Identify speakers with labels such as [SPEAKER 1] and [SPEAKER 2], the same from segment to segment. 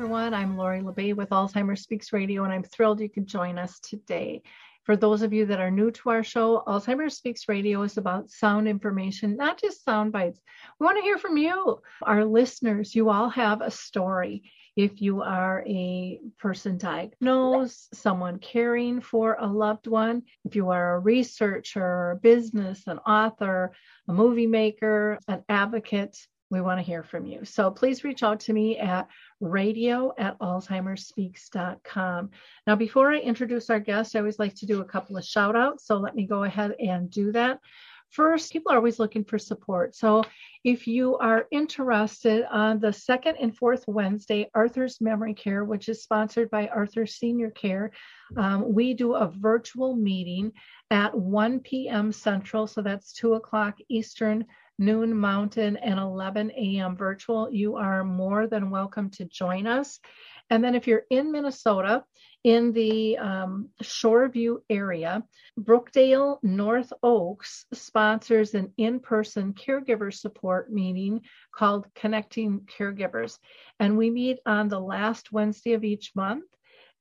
[SPEAKER 1] everyone. I'm Lori La Bey with Alzheimer's Speaks Radio, and I'm thrilled you could join us today. For those of you that are new to our show, Alzheimer's Speaks Radio is about sound information, not just sound bites. We want to hear from you, our listeners. You all have a story. If you are a person diagnosed, someone caring for a loved one, if you are a researcher, a business, an author, a movie maker, an advocate, we want to hear from you. So please reach out to me at radio at alzheimersspeaks.com. Now, before I introduce our guest, I always like to do a couple of shout outs. So let me go ahead and do that. First, people are always looking for support. So if you are interested on the second and fourth Wednesday, Arthur's Memory Care, which is sponsored by Arthur Senior Care, um, we do a virtual meeting at 1 p.m. Central. So that's 2 o'clock Eastern noon mountain and 11 a.m. virtual, you are more than welcome to join us. And then if you're in Minnesota, in the um, Shoreview area, Brookdale North Oaks sponsors an in person caregiver support meeting called Connecting Caregivers. And we meet on the last Wednesday of each month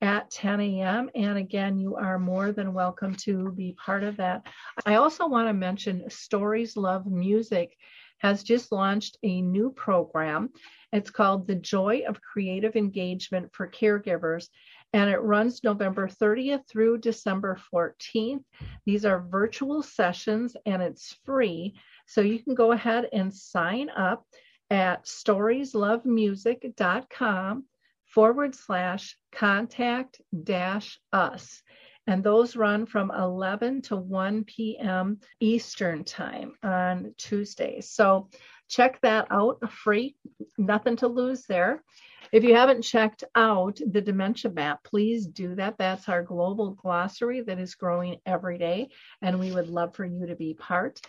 [SPEAKER 1] at 10 a.m. And again, you are more than welcome to be part of that. I also want to mention Stories Love Music has just launched a new program. It's called The Joy of Creative Engagement for Caregivers, and it runs November 30th through December 14th. These are virtual sessions and it's free. So you can go ahead and sign up at storieslovemusic.com forward slash contact dash us. And those run from 11 to 1 p.m. Eastern time on Tuesdays. So check that out free, nothing to lose there. If you haven't checked out the dementia map, please do that. That's our global glossary that is growing every day, and we would love for you to be part.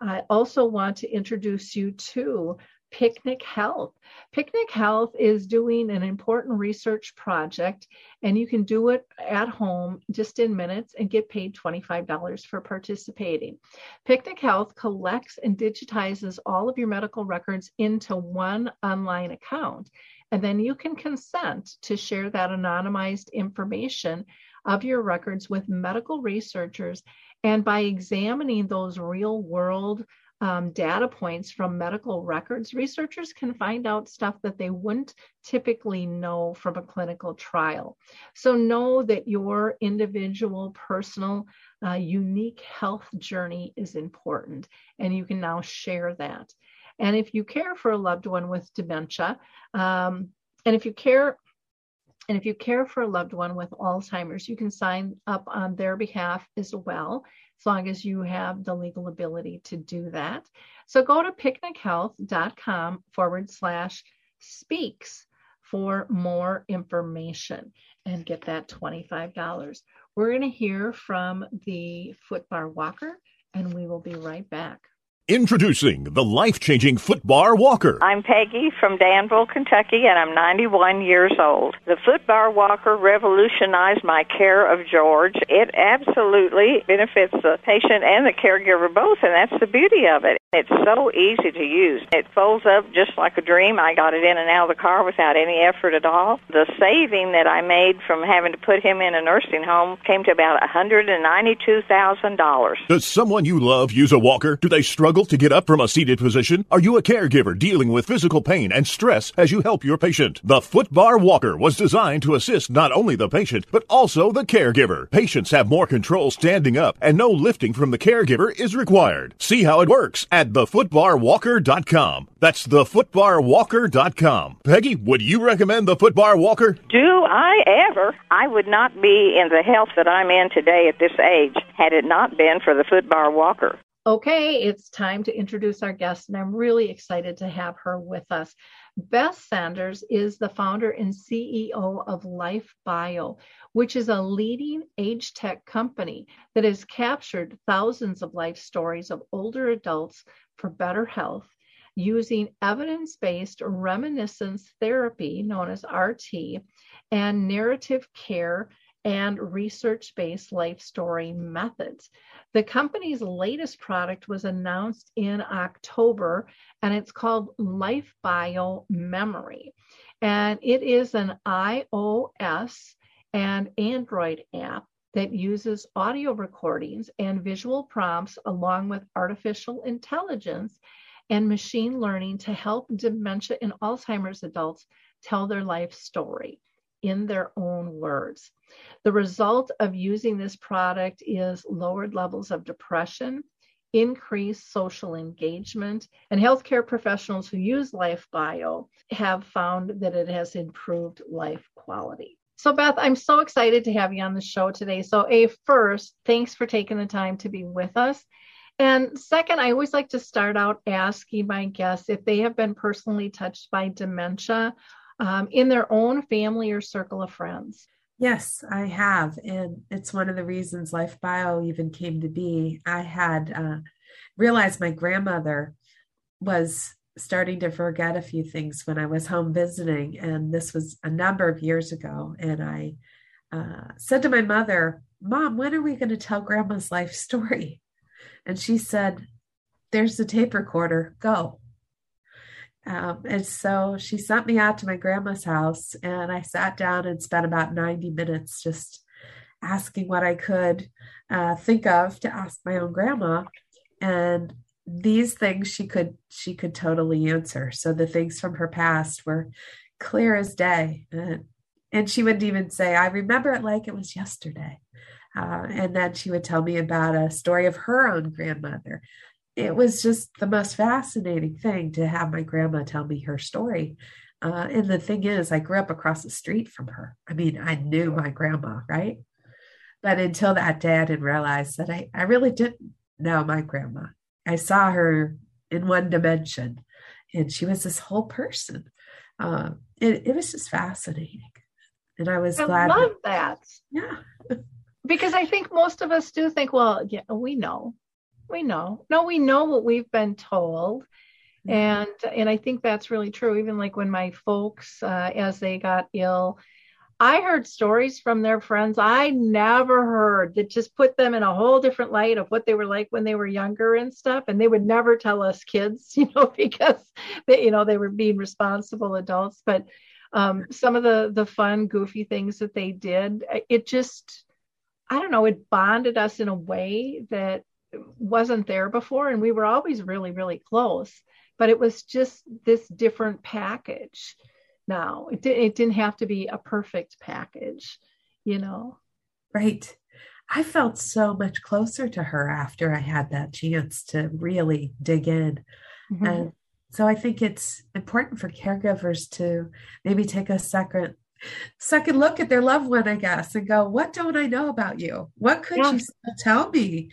[SPEAKER 1] I also want to introduce you to Picnic Health. Picnic Health is doing an important research project, and you can do it at home just in minutes and get paid $25 for participating. Picnic Health collects and digitizes all of your medical records into one online account, and then you can consent to share that anonymized information of your records with medical researchers. And by examining those real world um, data points from medical records, researchers can find out stuff that they wouldn't typically know from a clinical trial. So know that your individual, personal, uh, unique health journey is important, and you can now share that. And if you care for a loved one with dementia, um, and if you care and if you care for a loved one with Alzheimer's, you can sign up on their behalf as well as long as you have the legal ability to do that. So go to picnichealth.com forward slash speaks for more information and get that $25. We're going to hear from the footbar walker and we will be right back.
[SPEAKER 2] Introducing the life changing Footbar Walker.
[SPEAKER 3] I'm Peggy from Danville, Kentucky, and I'm 91 years old. The Footbar Walker revolutionized my care of George. It absolutely benefits the patient and the caregiver both, and that's the beauty of it. It's so easy to use. It folds up just like a dream. I got it in and out of the car without any effort at all. The saving that I made from having to put him in a nursing home came to about $192,000.
[SPEAKER 2] Does someone you love use a walker? Do they struggle to get up from a seated position? Are you a caregiver dealing with physical pain and stress as you help your patient? The Footbar Walker was designed to assist not only the patient, but also the caregiver. Patients have more control standing up and no lifting from the caregiver is required. See how it works at thefootbarwalker.com. That's thefootbarwalker.com. Peggy, would you recommend the Footbar Walker?
[SPEAKER 3] Do I ever? I would not be in the health that I'm in today at this age had it not been for the Footbar Walker.
[SPEAKER 1] Okay, it's time to introduce our guest, and I'm really excited to have her with us. Beth Sanders is the founder and CEO of Life Bio, which is a leading age tech company that has captured thousands of life stories of older adults for better health using evidence based reminiscence therapy, known as RT, and narrative care and research based life story methods. The company's latest product was announced in October and it's called Life Bio Memory. And it is an iOS and Android app that uses audio recordings and visual prompts along with artificial intelligence and machine learning to help dementia and Alzheimer's adults tell their life story in their own words. The result of using this product is lowered levels of depression, increased social engagement, and healthcare professionals who use Life Bio have found that it has improved life quality. So, Beth, I'm so excited to have you on the show today. So, A, first, thanks for taking the time to be with us. And second, I always like to start out asking my guests if they have been personally touched by dementia um, in their own family or circle of friends.
[SPEAKER 4] Yes, I have. And it's one of the reasons Life Bio even came to be. I had uh, realized my grandmother was starting to forget a few things when I was home visiting. And this was a number of years ago. And I uh, said to my mother, Mom, when are we going to tell grandma's life story? And she said, There's the tape recorder, go. Um, and so she sent me out to my grandma's house, and I sat down and spent about 90 minutes just asking what I could uh, think of to ask my own grandma. And these things she could she could totally answer. So the things from her past were clear as day. And, she wouldn't even say, I remember it like it was yesterday. Uh, and then she would tell me about a story of her own grandmother it was just the most fascinating thing to have my grandma tell me her story. Uh, and the thing is, I grew up across the street from her. I mean, I knew my grandma, right? But until that day, I didn't realize that I, I really didn't know my grandma. I saw her in one dimension, and she was this whole person. Uh, it, it was just fascinating. And I was
[SPEAKER 1] I
[SPEAKER 4] glad.
[SPEAKER 1] I love that.
[SPEAKER 4] Yeah.
[SPEAKER 1] because I think most of us do think, well, yeah, we know we know no we know what we've been told mm-hmm. and and i think that's really true even like when my folks uh, as they got ill i heard stories from their friends i never heard that just put them in a whole different light of what they were like when they were younger and stuff. And they would never tell us kids you know because they you know they were being responsible adults. But um, some of the the fun goofy things that they did it just i don't know it bonded us in a way that wasn't there before. And we were always really really close but it was just this different package now. It, it didn't have to be a perfect package you know?
[SPEAKER 4] Right. I felt so much closer to her after i had that chance to really dig in. Mm-hmm. and so i think it's important for caregivers to maybe take a second second look at their loved one i guess and go what don't i know about you? What could you tell me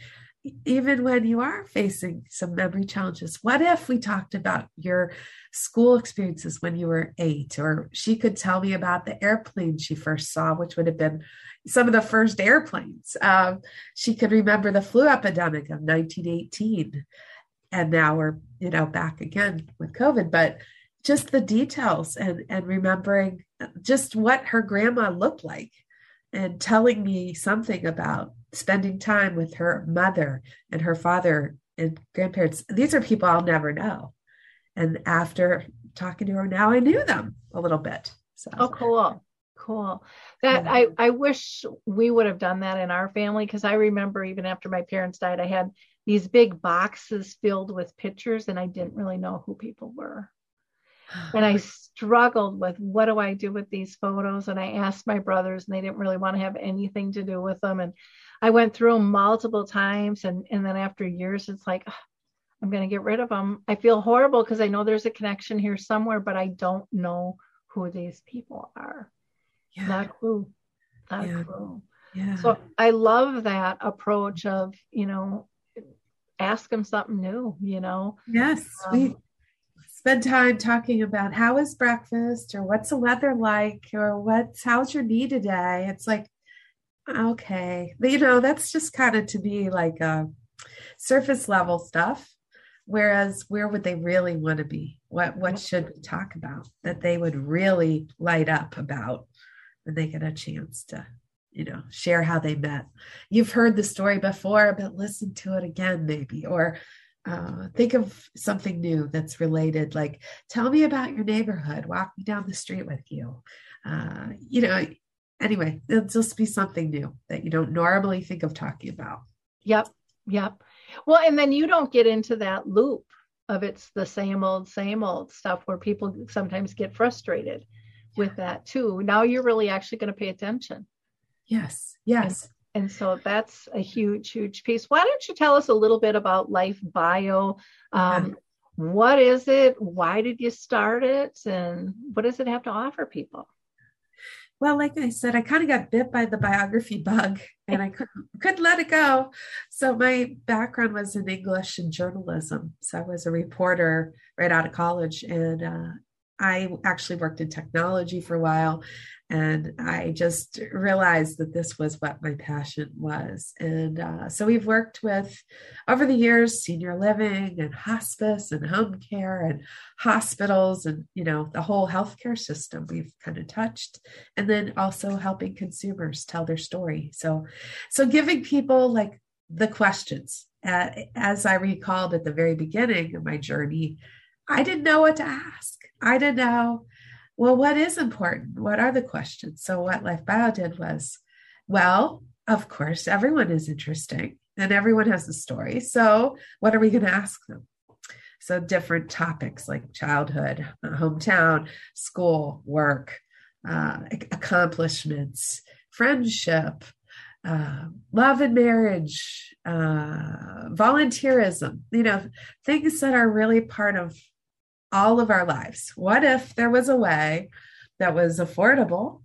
[SPEAKER 4] even when you are facing some memory challenges, what if we talked about your school experiences when you were eight? Or she could tell me about the airplane she first saw, which would have been some of the first airplanes. Um, she could remember the flu epidemic of 1918. And now we're, you know, back again with COVID, but just the details and, and remembering just what her grandma looked like and telling me something about spending time with her mother and her father and grandparents. These are people I'll never know. And after talking to her now, I knew them a little bit. So.
[SPEAKER 1] Oh, cool. Cool. That yeah. I, I wish we would have done that in our family because I remember even after my parents died, I had these big boxes filled with pictures and I didn't really know who people were. And I struggled with what do I do with these photos? And I asked my brothers, and they didn't really want to have anything to do with them. And I went through them multiple times, and and then after years, it's like I'm going to get rid of them. I feel horrible because I know there's a connection here somewhere, but I don't know who these people are. Yeah. Not clue. Not yeah. clue. Yeah. So I love that approach of, you know, ask them something new, you know?
[SPEAKER 4] Yes. Um, spend time talking about how is breakfast or what's the weather like or what's how's your knee today. It's like, okay. You know, that's just kind of to be like a uh, surface level stuff. Whereas where would they really want to be? What what should we talk about that they would really light up about when they get a chance to you know share how they met you've heard the story before but listen to it again maybe or uh, think of something new that's related like tell me about your neighborhood. Walk me down the street with you. Uh, you know anyway it'll just be something new that you don't normally think of talking about.
[SPEAKER 1] Yep yep. Well and then you don't get into that loop of it's the same old same old stuff where people sometimes get frustrated with that too. Now you're really actually going to pay attention.
[SPEAKER 4] Yes, yes.
[SPEAKER 1] And, so that's a huge, huge piece. Why don't you tell us a little bit about Life Bio? Um, what is it? Why did you start it? And what does it have to offer people?
[SPEAKER 4] Well, like I said, I kind of got bit by the biography bug and I couldn't, couldn't let it go. So my background was in English and journalism. So I was a reporter right out of college and uh, I actually worked in technology for a while and I just realized that this was what my passion was. And uh, so we've worked with, over the years, senior living and hospice and home care and hospitals and, you know, the whole healthcare system we've kind of touched. And then also helping consumers tell their story. So, so giving people like the questions. Uh, as I recalled at the very beginning of my journey, I didn't know what to ask. I didn't know well, what is important? What are the questions? So, what Life Bio did was, well, of course, everyone is interesting and everyone has a story. So, what are we going to ask them? So, different topics like childhood, hometown, school, work, uh, accomplishments, friendship, uh, love and marriage, uh, volunteerism, you know, things that are really part of all of our lives. What if there was a way that was affordable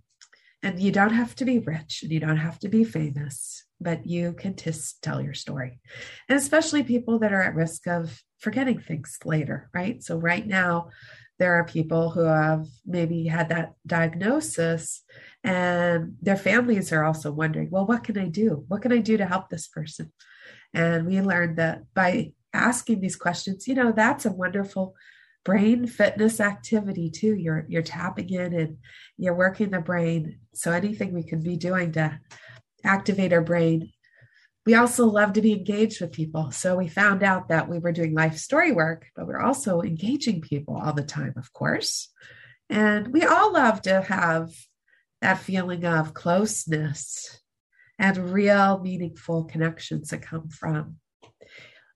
[SPEAKER 4] and you don't have to be rich and you don't have to be famous, but you can just tell your story? And especially people that are at risk of forgetting things later, right? So, right now, there are people who have maybe had that diagnosis and their families are also wondering, well, what can I do? What can I do to help this person? And we learned that by asking these questions, you know, that's a wonderful brain fitness activity too. You're you're tapping in and you're working the brain. So anything we can be doing to activate our brain. We also love to be engaged with people. So we found out that we were doing life story work, but we're also engaging people all the time, of course. And we all love to have that feeling of closeness and real meaningful connections that come from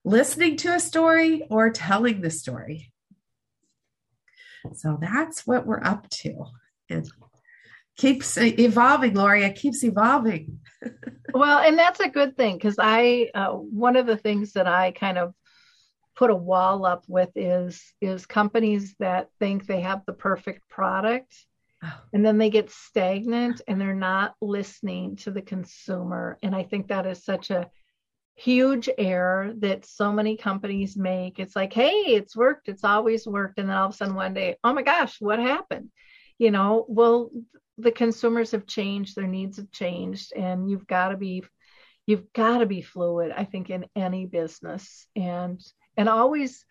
[SPEAKER 4] listening to a story or telling the story. So that's what we're up to. It keeps evolving, Lori. It keeps evolving.
[SPEAKER 1] well, and that's a good thing because I, uh, one of the things that I kind of put a wall up with is is companies that think they have the perfect product oh. and then they get stagnant and they're not listening to the consumer and i think that is such a huge error that so many companies make. It's like, hey, it's worked, it's always worked. And then all of a sudden one day, oh my gosh, what happened? You know, well, the consumers have changed, their needs have changed, and you've got to be you've got to be fluid, I think, in any business and and always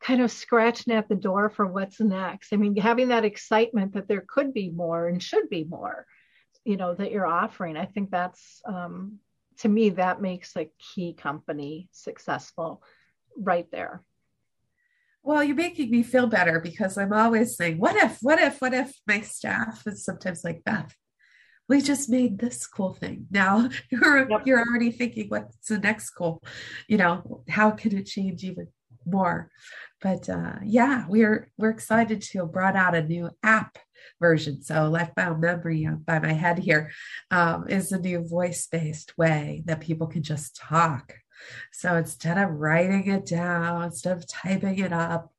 [SPEAKER 1] kind of scratching at the door for what's next. I mean, having that excitement that there could be more and should be more, you know, that you're offering. I think that's um, to me, that makes a key company successful right there.
[SPEAKER 4] Well, you're making me feel better because I'm always saying, what if, what if, what if my staff is sometimes like, Beth, we just made this cool thing. Now you're, yep. you're already thinking, what's the next cool? You know, how can it change even more? But uh, yeah, we're, we're excited to have brought out a new app version. So Life Bio Memory by my head here um, is a new voice-based way that people can just talk. So instead of writing it down, instead of typing it up,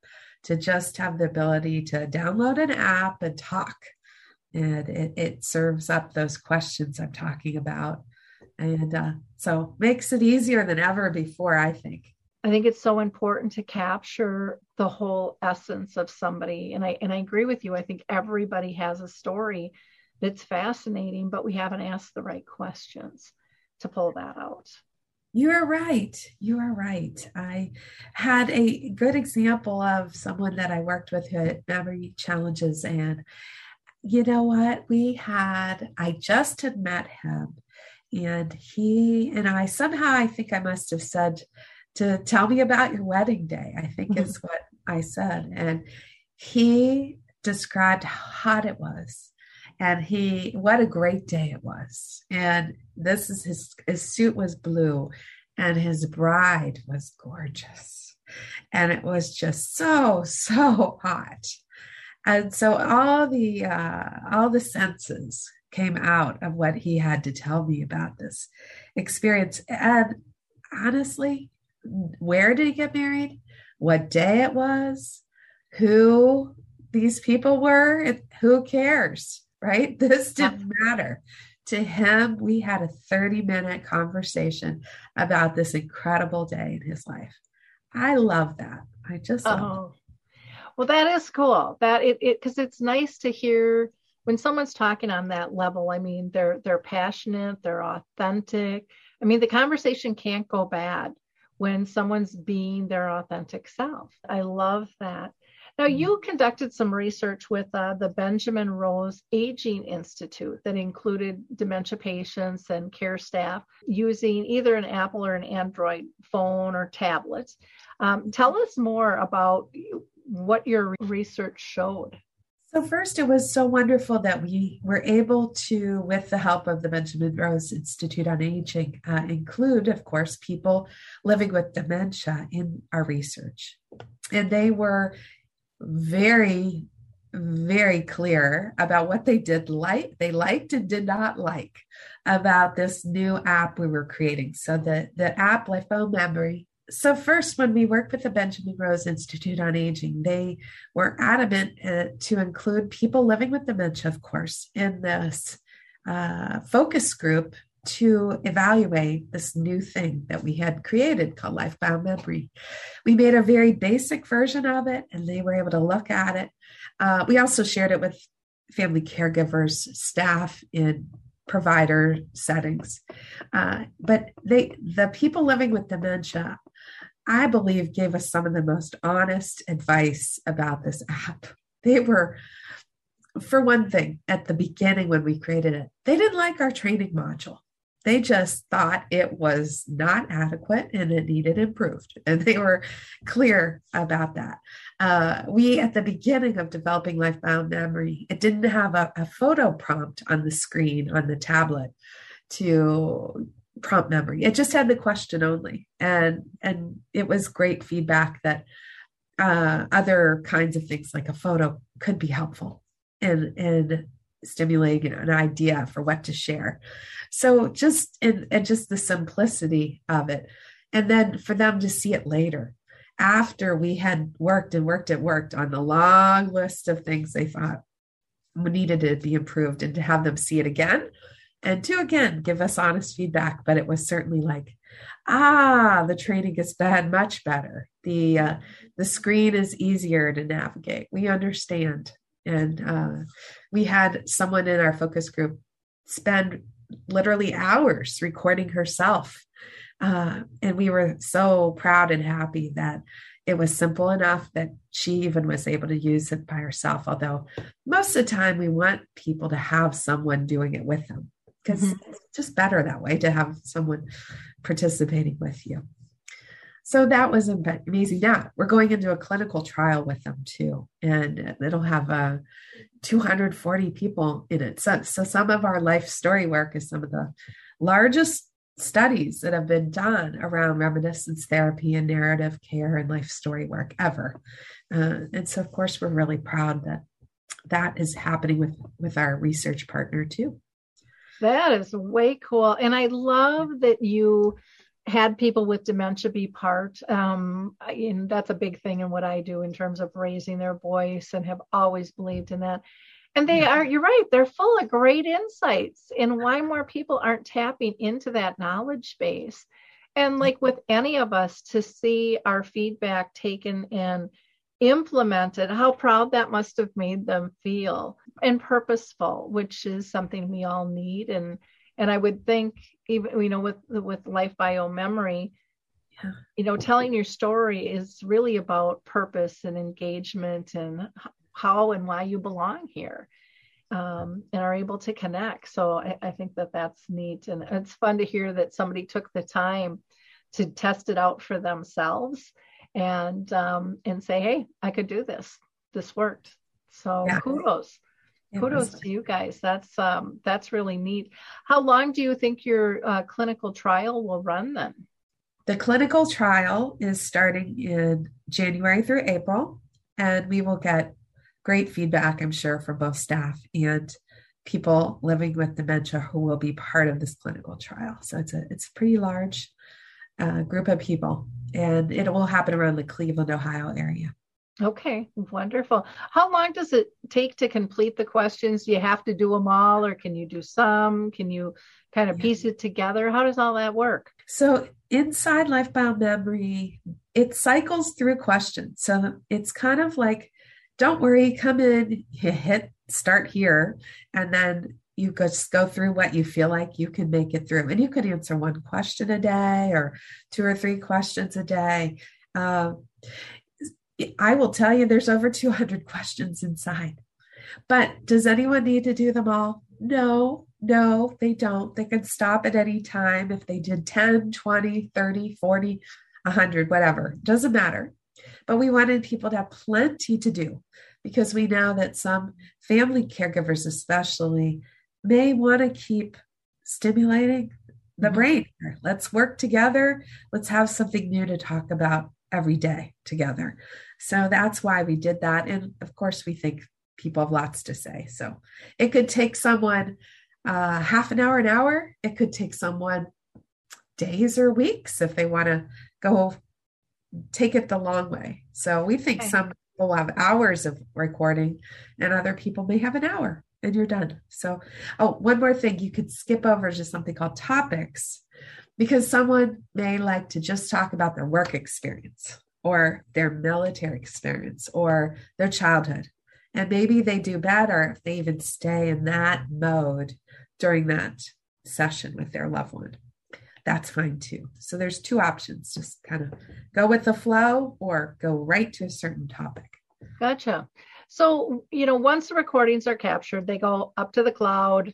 [SPEAKER 4] to just have the ability to download an app and talk. And it, it serves up those questions I'm talking about. And uh, so makes it easier than ever before, I think.
[SPEAKER 1] I think it's so important to capture the whole essence of somebody. And I and I agree with you. I think everybody has a story that's fascinating, but we haven't asked the right questions to pull that out.
[SPEAKER 4] You are right. You are right. I had a good example of someone that I worked with who had memory challenges. And you know what? We had, I just had met him, and he and I somehow, I think I must have said, to tell me about your wedding day, I think mm-hmm. is what I said. And he described how hot it was. And he, what a great day it was. And this is his, his suit was blue and his bride was gorgeous. And it was just so, so hot. And so all the, uh, all the senses came out of what he had to tell me about this experience. And honestly, where did he get married, what day it was, who these people were, who cares, right? This didn't matter. To him, we had a 30 minute conversation about this incredible day in his life. I love that. I just oh.
[SPEAKER 1] Well, that is cool. That it it because it's nice to hear when someone's talking on that level. I mean, they're they're passionate, they're authentic. I mean, the conversation can't go bad when someone's being their authentic self. I love that. Now, mm-hmm. you conducted some research with uh, the Benjamin Rose Aging Institute that included dementia patients and care staff using either an Apple or an Android phone or tablet. Um, tell us more about what your research showed.
[SPEAKER 4] So, first, it was so wonderful that we were able to, with the help of the Benjamin Rose Institute on Aging, uh, include, of course, people living with dementia in our research. And they were very, very clear about what they did like, they liked and did not like about this new app we were creating. So, the, the app, LifeBio Memory, so first when we worked with the benjamin rose institute on aging they were adamant uh, to include people living with dementia of course in this uh, focus group to evaluate this new thing that we had created called LifeBio Memory. We made a very basic version of it and they were able to look at it. Uh, we also shared it with family caregivers staff in provider settings. Uh, but they, the people living with dementia I believe, gave us some of the most honest advice about this app. They were, for one thing, at the beginning when we created it, they didn't like our training module. They just thought it was not adequate and it needed improved. And they were clear about that. Uh, we, at the beginning of developing LifeBio Memory, it didn't have a, a photo prompt on the screen on the tablet to prompt memory. It just had the question only, and and it was great feedback that uh, other kinds of things like a photo could be helpful in in stimulating an idea for what to share. So just and just the simplicity of it, and then for them to see it later after we had worked and worked and worked on the long list of things they thought needed to be improved and to have them see it again and to again give us honest feedback. But it was certainly like ah the training is bad much better. The uh, the screen is easier to navigate. We understand. And uh, we had someone in our focus group spend literally hours recording herself uh, and we were so proud and happy that it was simple enough that she even was able to use it by herself although most of the time we want people to have someone doing it with them because mm-hmm. it's just better that way to have someone participating with you. So that was amazing. Now we're going into a clinical trial with them too, and it'll have uh, 240 people in it. So, so some of our life story work is some of the largest studies that have been done around reminiscence therapy and narrative care and life story work ever. Uh, and so, of course, we're really proud that that is happening with with our research partner too.
[SPEAKER 1] That is way cool. And I love that you had people with dementia be part. Um, and that's a big thing in what I do in terms of raising their voice and have always believed in that. And they are, you're right, they're full of great insights in why more people aren't tapping into that knowledge base. And like with any of us, to see our feedback taken and implemented, how proud that must have made them feel and purposeful, which is something we all need. And and I would think even you know with with life bio memory, you know, telling your story is really about purpose and engagement and how and why you belong here. Um, and are able to connect. So I, I, think that that's neat. And it's fun to hear that somebody took the time to test it out for themselves and um, and say, hey, I could do this. This worked. So yeah. kudos. It kudos to you guys. That's um, that's really neat. How long do you think your uh, clinical trial will run then?
[SPEAKER 4] The clinical trial is starting in January through April, and we will get great feedback, I'm sure, from both staff and people living with dementia who will be part of this clinical trial. So it's a it's a pretty large uh, group of people, and it will happen around the Cleveland, Ohio area.
[SPEAKER 1] Okay, wonderful. How long does it take to complete the questions? Do you have to do them all, or can you do some? Can you kind of piece it together? How does all that work?
[SPEAKER 4] So, inside Life Bio Memory, it cycles through questions. So, it's kind of like, don't worry, come in, hit start here, and then you just go through what you feel like you can make it through. And you could answer one question a day or two or three questions a day. Uh, I will tell you there's over 200 questions inside. But does anyone need to do them all? No, no, they don't. They can stop at any time if they did 10, 20, 30, 40, 100, whatever. Doesn't matter. But we wanted people to have plenty to do because we know that some family caregivers, especially, may want to keep stimulating the mm-hmm. brain. Let's work together. Let's have something new to talk about every day together. So that's why we did that. And of course, we think people have lots to say. So it could take someone uh, half an hour, an hour. It could take someone days or weeks if they want to go take it the long way. So we think okay. some people have hours of recording and other people may have an hour and you're done. So, oh, one more thing you could skip over just something called topics because someone may like to just talk about their work experience or their military experience or their childhood. And maybe they do better if they even stay in that mode during that session with their loved one. That's fine too. So there's two options just kind of go with the flow or go right to a certain topic.
[SPEAKER 1] Gotcha. So, you know, once the recordings are captured, they go up to the cloud.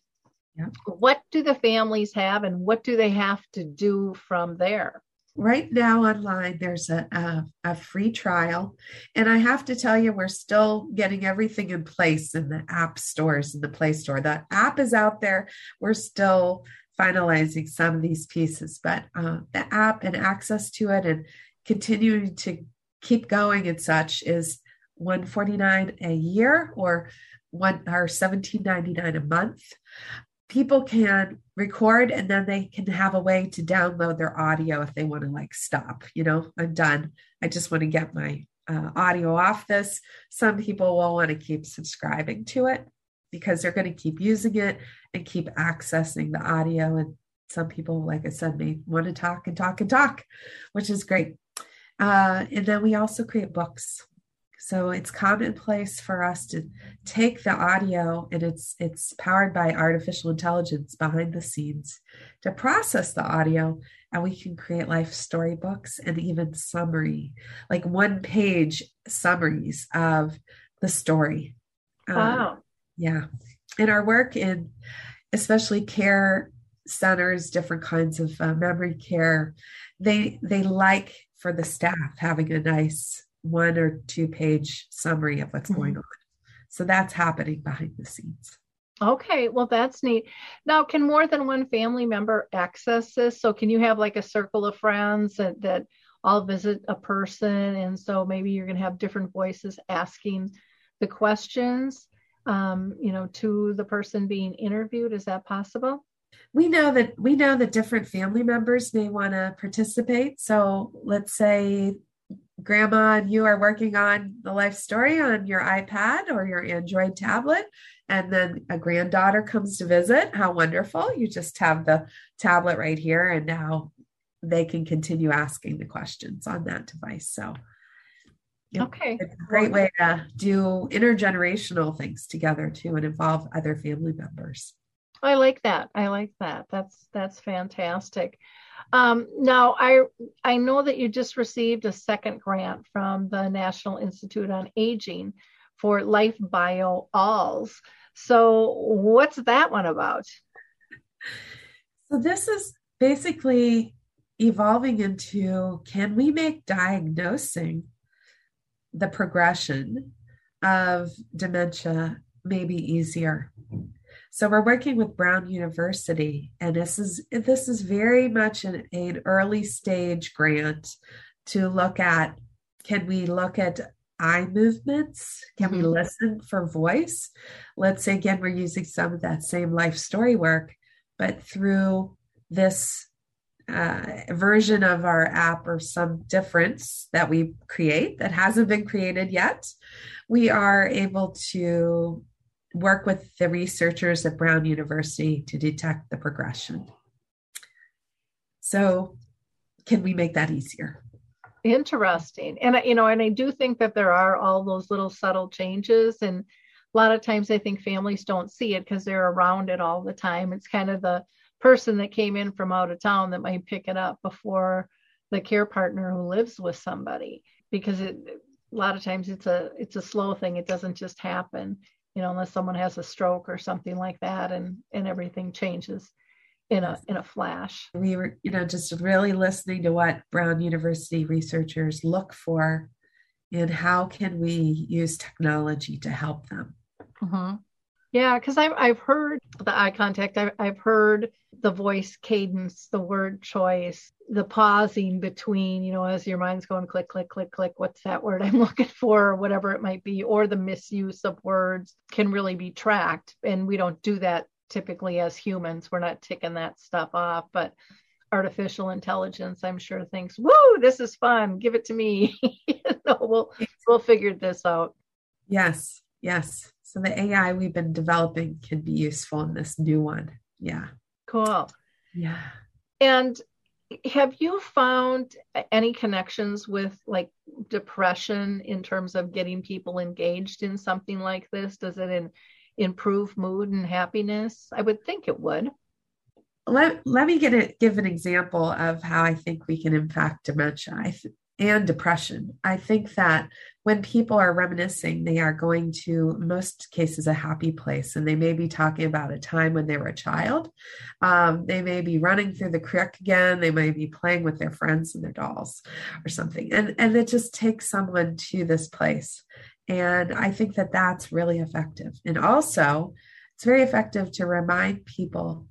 [SPEAKER 1] Yeah. What do the families have and what do they have to do from there?
[SPEAKER 4] right now online there's a, a, a, free trial and i have to tell you we're still getting everything in place in the app stores in the play store the app is out there we're still finalizing some of these pieces but uh, the app and access to it and continuing to keep going and such is 149 a year or one or 17.99 a month. People can record and then they can have a way to download their audio if they want to like stop you know i'm done. I just want to get my uh, audio off this. Some people will want to keep subscribing to it because they're going to keep using it and keep accessing the audio and some people like i said may want to talk and talk and talk which is great uh, and then we also create books so it's commonplace for us to take the audio and it's it's powered by artificial intelligence behind the scenes to process the audio and we can create life storybooks and even summary, like one page summaries of the story.
[SPEAKER 1] Um, wow. Um,
[SPEAKER 4] yeah. In our work in especially care centers, different kinds of uh, memory care, they they like for the staff having a nice one or two page summary of what's mm-hmm. going on. So that's happening behind the scenes.
[SPEAKER 1] Okay, well, that's neat. Now, can more than one family member access this? So, can you have like a circle of friends that, that all visit a person? And so maybe you're going to have different voices asking the questions, um, you know, to the person being interviewed. Is that possible?
[SPEAKER 4] we know that we know that different family members may want to participate so let's say grandma and you are working on the life story on your iPad or your Android tablet, and then a granddaughter comes to visit, how wonderful. You just have the tablet right here, and now they can continue asking the questions on that device. So,
[SPEAKER 1] okay,
[SPEAKER 4] it's a great way to do intergenerational things together too and involve other family members.
[SPEAKER 1] I like that. I like that. That's that's fantastic. Um, now, I I know that you just received a second grant from the National Institute on Aging for Life Bio Alls. So, what's that one about?
[SPEAKER 4] So, this is basically evolving into can we make diagnosing the progression of dementia may be easier? So we're working with Brown University, and this is this is very much an, an early stage grant to look at can we look at eye movements? Can mm-hmm. we listen for voice? Let's say again, we're using some of that same life story work, but through this uh, version of our app or some difference that we create that hasn't been created yet, we are able to work with the researchers at Brown University to detect the progression. So, can we make that easier?
[SPEAKER 1] Interesting. And you know, and I do think that there are all those little subtle changes and a lot of times I think families don't see it because they're around it all the time. It's kind of the person that came in from out of town that might pick it up before the care partner who lives with somebody because it a lot of times it's a it's a slow thing it doesn't just happen you know, unless someone has a stroke or something like that and and everything changes in a in a flash.
[SPEAKER 4] We were, you know, just really listening to what Brown University researchers look for and how can we use technology to help them.
[SPEAKER 1] Mm-hmm. Yeah, because I've I've heard the eye contact. I've I've heard the voice cadence, the word choice, the pausing between, you know, as your mind's going click, click, click, click. What's that word I'm looking for, or whatever it might be, or the misuse of words can really be tracked, and we don't do that typically as humans. We're not ticking that stuff off, but artificial intelligence, I'm sure thinks, "Woo, this is fun. Give it to me." we'll we'll figure this out.
[SPEAKER 4] Yes, yes. So the AI we've been developing can be useful in this new one. Yeah.
[SPEAKER 1] Cool.
[SPEAKER 4] Yeah.
[SPEAKER 1] And have you found any connections with like depression in terms of getting people engaged in something like this? Does it in, improve mood and happiness? I would think it would.
[SPEAKER 4] Let, let me get it, give an example of how I think we can impact dementia. I, th- and depression. I think that when people are reminiscing, they are going to, most cases, a happy place. And they may be talking about a time when they were a child. Um, they may be running through the creek again. They may be playing with their friends and their dolls or something. And, and it just takes someone to this place. And I think that that's really effective. And also, it's very effective to remind people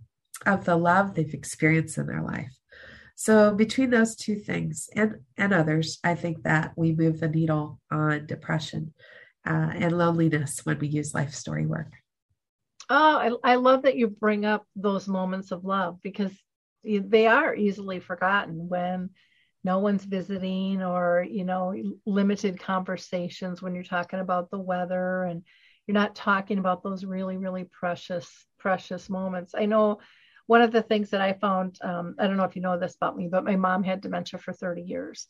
[SPEAKER 4] of the love they've experienced in their life. So between those two things and and others, I think that we move the needle on depression uh, and loneliness when we use life story work.
[SPEAKER 1] Oh, I, I love that you bring up those moments of love because they are easily forgotten when no one's visiting or you know limited conversations when you're talking about the weather and you're not talking about those really really precious precious moments i know one of the things that I found, um, I don't know if you know this about me, but my mom had dementia for 30 years.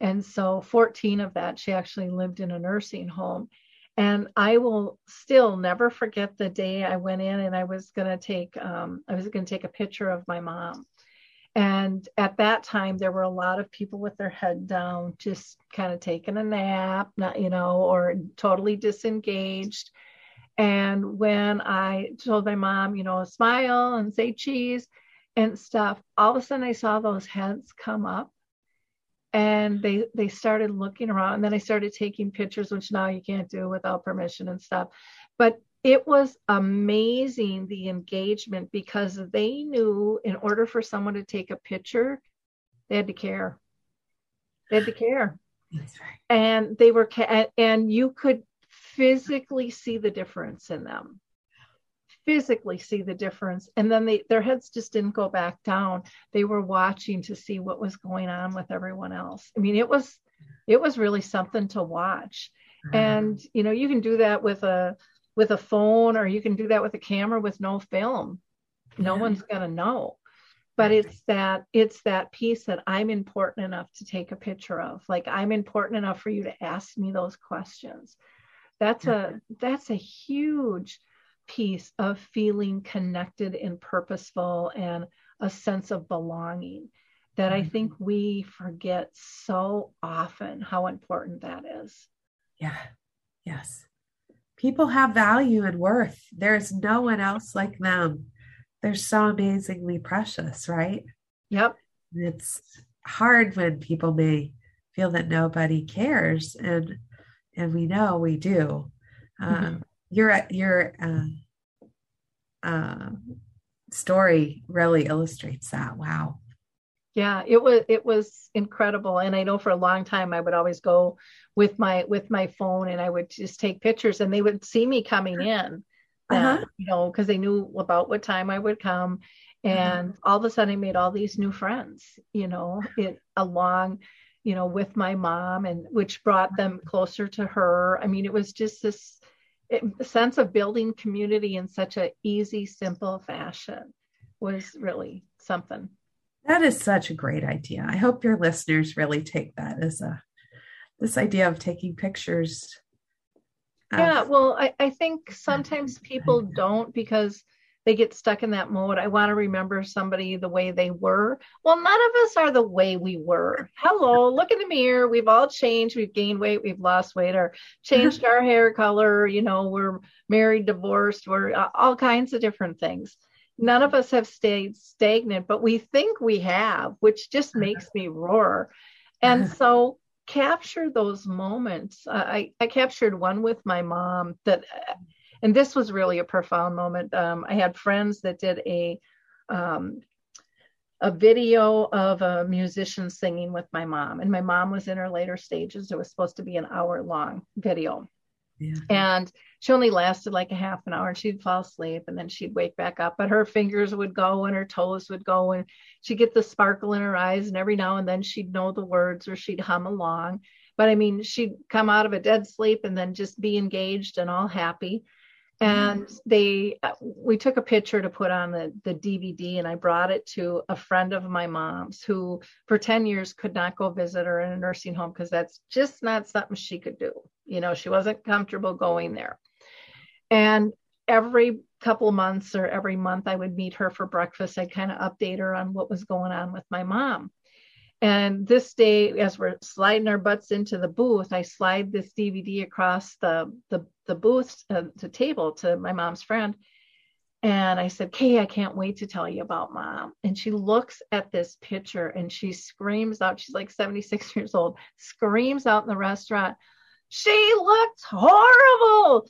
[SPEAKER 1] And so 14 of that, she actually lived in a nursing home. And I will still never forget the day I went in and I was going to take, um, I was going to take a picture of my mom. And at that time, there were a lot of people with their head down, just kind of taking a nap, not, you know, or totally disengaged. And when I told my mom, you know, smile and say cheese and stuff, all of a sudden I saw those heads come up and they they started looking around and then I started taking pictures, which now you can't do without permission and stuff. But it was amazing the engagement because they knew in order for someone to take a picture, they had to care. They had to care.
[SPEAKER 4] That's right.
[SPEAKER 1] And they were, and you could physically see the difference in them. Physically see the difference. And then they their heads just didn't go back down. They were watching to see what was going on with everyone else. I mean it was it was really something to watch. Mm-hmm. and you know you can do that with a with a phone or you can do that with a camera with no film. No yeah. one's going to know. But it's that it's that piece that i'm important enough to take a picture of. Like i'm important enough for you to ask me those questions that's a that's a huge piece of feeling connected and purposeful and a sense of belonging that i think
[SPEAKER 4] Mm-hmm.
[SPEAKER 1] we forget so often how important that is
[SPEAKER 4] Yeah. Yes. People have value and worth. There's no one else like them. They're so amazingly precious, right?
[SPEAKER 1] yep
[SPEAKER 4] It's hard when people may feel that nobody cares, and and we know we do. Um,
[SPEAKER 1] Mhm.
[SPEAKER 4] Your your uh, uh, story really illustrates that. Wow.
[SPEAKER 1] yeah it was it was incredible and i know for a long time i would always go with my with my phone and i would just take pictures and they would see me coming in
[SPEAKER 4] Uh-huh.
[SPEAKER 1] uh, you know because they knew about what time i would come and all of a sudden i made all these new friends you know it along you know with my mom and which brought them closer to her i mean it was just this it, sense of building community in such a easy simple fashion was really something
[SPEAKER 4] That is such a great idea. I hope your listeners really take that as a this idea of taking pictures. of-
[SPEAKER 1] Yeah, well, I, I think sometimes people don't because they get stuck in that mode. I want to remember somebody the way they were. Well, none of us are the way we were. Hello, look in the mirror. We've all changed. We've gained weight. We've lost weight or changed our hair color. You know, we're married, divorced, we're uh, all kinds of different things. None of us have stayed stagnant, but we think we have, which just makes me roar. And so capture those moments. Uh, I, I captured one with my mom that, and this was really a profound moment. Um, I had friends that did a, um, a video of a musician singing with my mom, and my mom was in her later stages. It was supposed to be an hour long video.
[SPEAKER 4] Yeah.
[SPEAKER 1] And she only lasted like a half an hour and she'd fall asleep and then she'd wake back up. But her fingers would go and her toes would go and she'd get the sparkle in her eyes. And every now and then she'd know the words or she'd hum along. But I mean, she'd come out of a dead sleep and then just be engaged and all happy. And they, uh, we took a picture to put on the, the DVD and I brought it to a friend of my mom's who for 10 years could not go visit her in a nursing home because that's just not something she could do. You know, she wasn't comfortable going there. And every couple months or every month, I would meet her for breakfast. I'd kind of update her on what was going on with my mom. And this day, as we're sliding our butts into the booth, I slide this DVD across the the, the booth, uh, the table to my mom's friend. And I said, Kay, I can't wait to tell you about mom. And she looks at this picture and she screams out, she's like 76 years old, screams out in the restaurant, she looks horrible.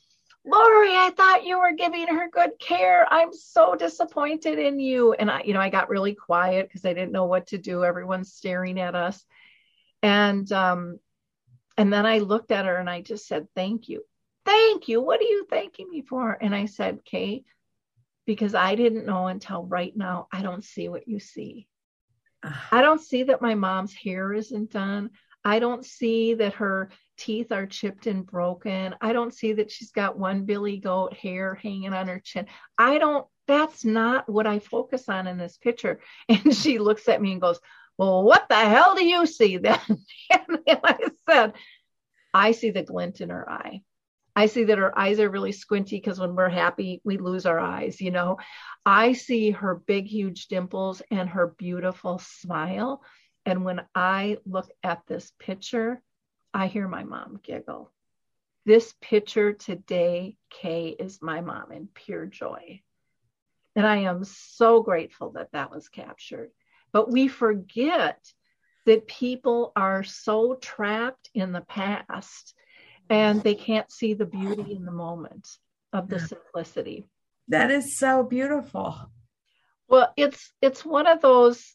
[SPEAKER 1] Lori, I thought you were giving her good care. I'm so disappointed in you. And I, you know, I got really quiet because I didn't know what to do. Everyone's staring at us. And um, and then I looked at her and I just said, Thank you. Thank you. What are you thanking me for? And I said, Kate, because I didn't know until right now, I don't see what you see. I don't see that my mom's hair isn't done. I don't see that her teeth are chipped and broken. I don't see that she's got one billy goat hair hanging on her chin. I don't, that's not what I focus on in this picture. And she looks at me and goes, Well, what the hell do you see then? And I said, I see the glint in her eye. I see that her eyes are really squinty because when we're happy, we lose our eyes, you know. I see her big, huge dimples and her beautiful smile. And when I look at this picture, I hear my mom giggle. This picture today, Kay, is my mom in pure joy. And I am so grateful that that was captured. But we forget that people are so trapped in the past and they can't see the beauty in the moment of the simplicity.
[SPEAKER 4] That is so beautiful.
[SPEAKER 1] Well, it's it's one of those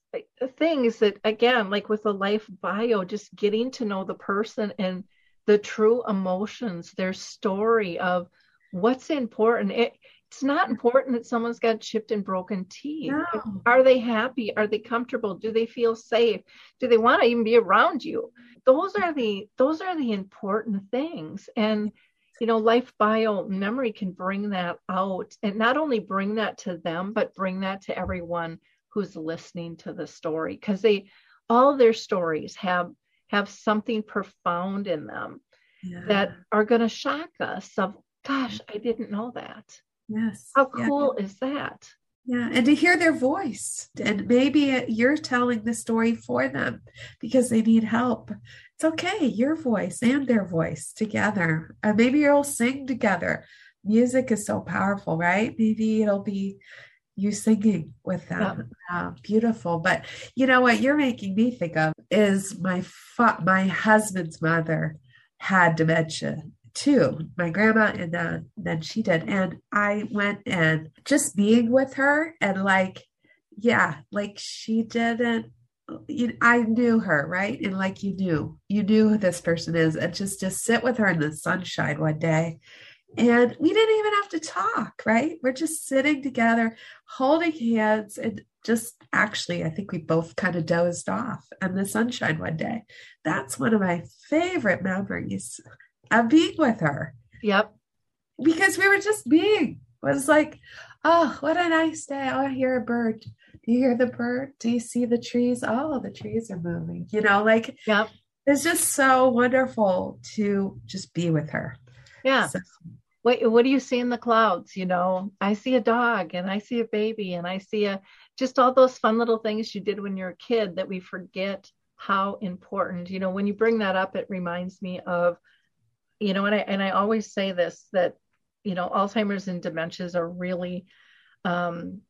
[SPEAKER 1] things that again, like with the life bio, just getting to know the person and the true emotions, their story of what's important. It, it's not important that someone's got chipped and broken teeth.
[SPEAKER 4] No.
[SPEAKER 1] Are they happy? Are they comfortable? Do they feel safe? Do they want to even be around you? Those are the those are the important things. And you know, LifeBio memory can bring that out and not only bring that to them, but bring that to everyone who's listening to the story because they all their stories have have something profound in them yeah. that are going to shock us of gosh i didn't know that
[SPEAKER 4] yes
[SPEAKER 1] how cool yeah. is that
[SPEAKER 4] yeah, and to hear their voice. And maybe you're telling the story for them because they need help. It's okay, your voice and their voice together. And maybe you'll sing together. Music is so powerful, right? Maybe it'll be you singing with them. Yeah. Uh, beautiful. But you know what you're making me think of is my fa- my husband's mother had dementia too, my grandma, and then then she did. And I went and just being with her and like, yeah, like she didn't. You, I knew her, right? And like you knew, you knew who this person is, and just just sit with her in the sunshine one day, and we didn't even have to talk, right? We're just sitting together, holding hands, and just actually, I think we both kind of dozed off in the sunshine one day. That's one of my favorite memories of being with her.
[SPEAKER 1] Yep.
[SPEAKER 4] Because we were just being. It was like, oh, what a nice day. Oh, I hear a bird. Do you hear the bird? Do you see the trees? Oh, the trees are moving. You know, like
[SPEAKER 1] yep.
[SPEAKER 4] it's just so wonderful to just be with her.
[SPEAKER 1] Yeah. So, what what do you see in the clouds? You know, I see a dog and I see a baby and I see a just all those fun little things you did when you're a kid that we forget how important. You know, when you bring that up, it reminds me of you know, and I and I always say this that you know Alzheimer's and dementias are really um,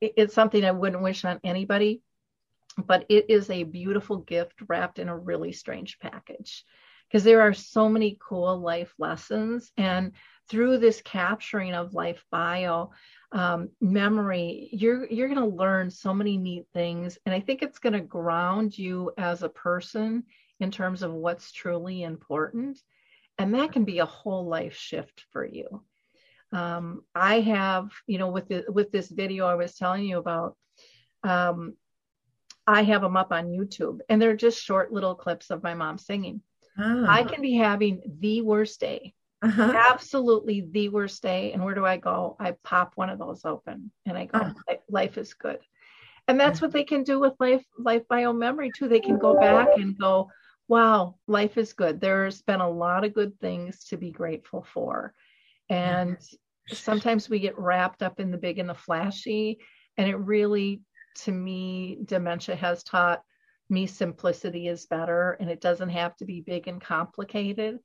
[SPEAKER 1] it, it's something I wouldn't wish on anybody, but it is a beautiful gift wrapped in a really strange package. Because there are so many cool life lessons and through this capturing of LifeBio um, memory you're you're going to learn so many neat things and i think it's going to ground you as a person in terms of what's truly important and that can be a whole life shift for you. Um, i have you know with the, with this video i was telling you about um, i have them up on youtube and they're just short little clips of my mom singing. Oh. i can be having the worst day uh-huh. absolutely the worst day. And where do i go? I pop one of those open and i go oh. life is good. And that's what they can do with life LifeBio memory too. They can go back and go wow, life is good. There's been a lot of good things to be grateful for. And sometimes we get wrapped up in the big and the flashy. And it really, to me, dementia has taught me simplicity is better and it doesn't have to be big and complicated.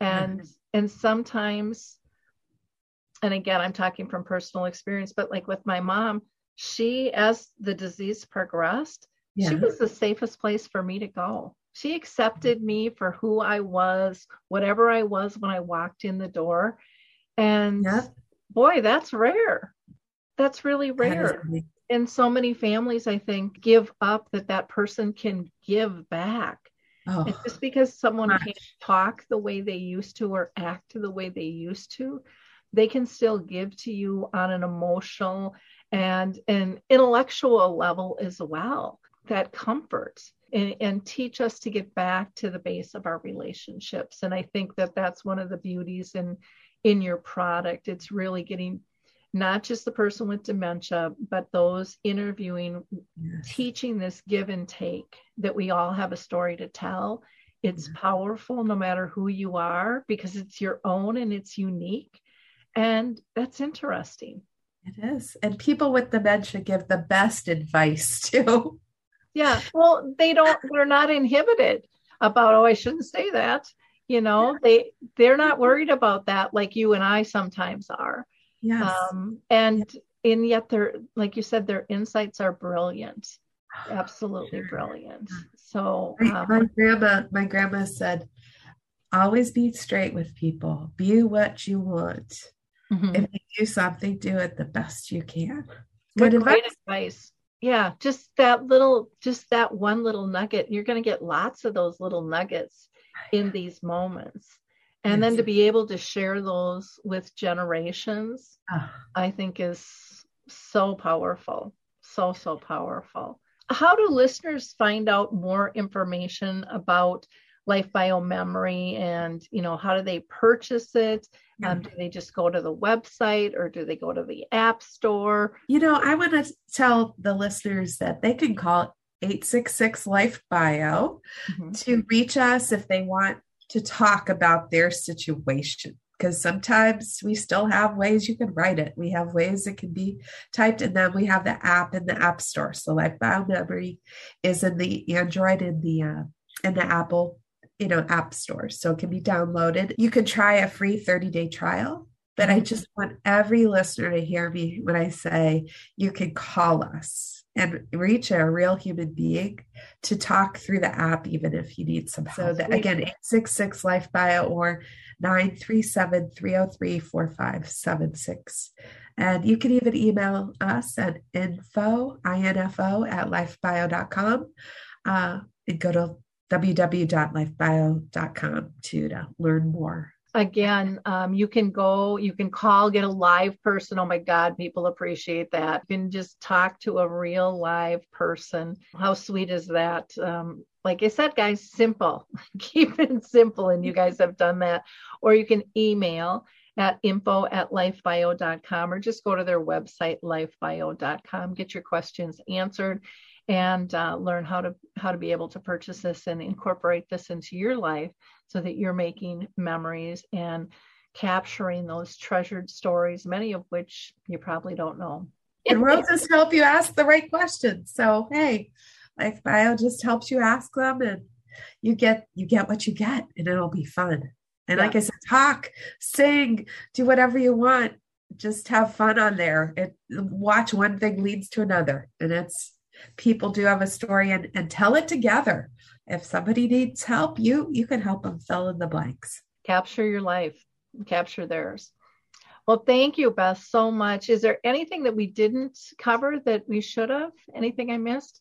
[SPEAKER 1] And mm-hmm. and sometimes, and again, I'm talking from personal experience, but like with my mom, she, as the disease progressed, yeah. she was the safest place for me to go she accepted me for who I was, whatever I was when I walked in the door. And yeah. boy, that's rare. That's really rare. That and so many families, I think, give up that that person can give back. Oh. And just because someone can't talk the way they used to or act the way they used to, they can still give to you on an emotional and an intellectual level as well. That comfort and, and teach us to get back to the base of our relationships. And I think that that's one of the beauties in in your product. It's really getting not just the person with dementia, but those interviewing, yes. teaching this give and take that we all have a story to tell. It's yeah. powerful no matter who you are because it's your own and it's unique. And that's interesting.
[SPEAKER 4] It is. And people with dementia give the best advice too.
[SPEAKER 1] Yeah. Well, they don't, they're not inhibited about, oh, I shouldn't say that. You know, they they're not worried about that like you and I sometimes are.
[SPEAKER 4] Yes.
[SPEAKER 1] Um, and and yet they're like you said, their insights are brilliant. Absolutely brilliant. So
[SPEAKER 4] um, my grandma, my grandma said, always be straight with people. Be what you want. Mm-hmm. If you do something, do it the best you can.
[SPEAKER 1] Good advice. advice yeah just that little just that one little nugget. You're going to get lots of those little nuggets in these moments. And then to be able to share those with generations oh. i think is so powerful so so powerful. How do listeners find out more information about LifeBio Memory and, you know, how do they purchase it? Um, do they just go to the website or do they go to the app store?
[SPEAKER 4] You know, I want to tell the listeners that they can call 866 LifeBio mm-hmm. to reach us if they want to talk about their situation. Because sometimes we still have ways you can write it. We have ways it can be typed, and then we have the app in the App Store. So, LifeBio Memory is in the Android and the uh, and the Apple you know, app stores. So it can be downloaded. You can try a free 30 day trial. But I just want every listener to hear me when I say you can call us and reach a real human being to talk through the app, even if you need some help. So that, again, 866 LifeBio or 937 303 4576. And you can even email us at info, info at lifebio.com uh, and go to www.lifebio.com to, to learn more.
[SPEAKER 1] Again, um, you can go, you can call, get a live person. Oh my God, people appreciate that. You can just talk to a real live person. How sweet is that? Um, like I said, guys, simple. Keep it simple. And you guys have done that. Or you can email at info at lifebio.com or just go to their website, lifebio.com, get your questions answered and uh, learn how to how to be able to purchase this and incorporate this into your life so that you're making memories and capturing those treasured stories many of which you probably don't know.
[SPEAKER 4] And roses help you ask the right questions. So hey LifeBio just helps you ask them and you get you get what you get and it'll be fun. And yeah. like i said talk sing do whatever you want. Just have fun on there. It watch one thing leads to another and it's people do have a story and, and tell it together. If somebody needs help, you you can help them fill in the blanks.
[SPEAKER 1] Capture your life, capture theirs. Well, thank you, Beth, so much. Is there anything that we didn't cover that we should have? Anything I missed?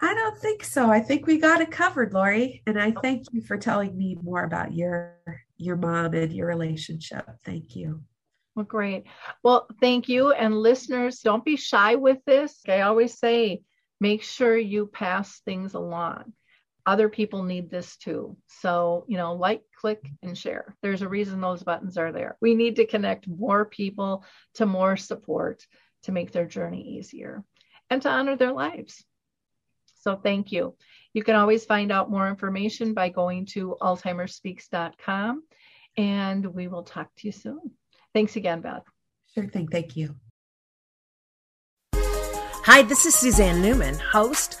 [SPEAKER 4] I don't think so. I think we got it covered, Lori. And I thank you for telling me more about your your mom and your relationship. Thank you.
[SPEAKER 1] Well, great. Well, thank you. And listeners, don't be shy with this. I always say, make sure you pass things along. Other people need this too. So, you know, like, click, and share. There's a reason those buttons are there. We need to connect more people to more support to make their journey easier and to honor their lives. So, thank you. You can always find out more information by going to alzheimersspeaks.com, and we will talk to you soon. Thanks again, Beth.
[SPEAKER 4] Sure thing. Thank you.
[SPEAKER 5] Hi, this is Suzanne Newman, host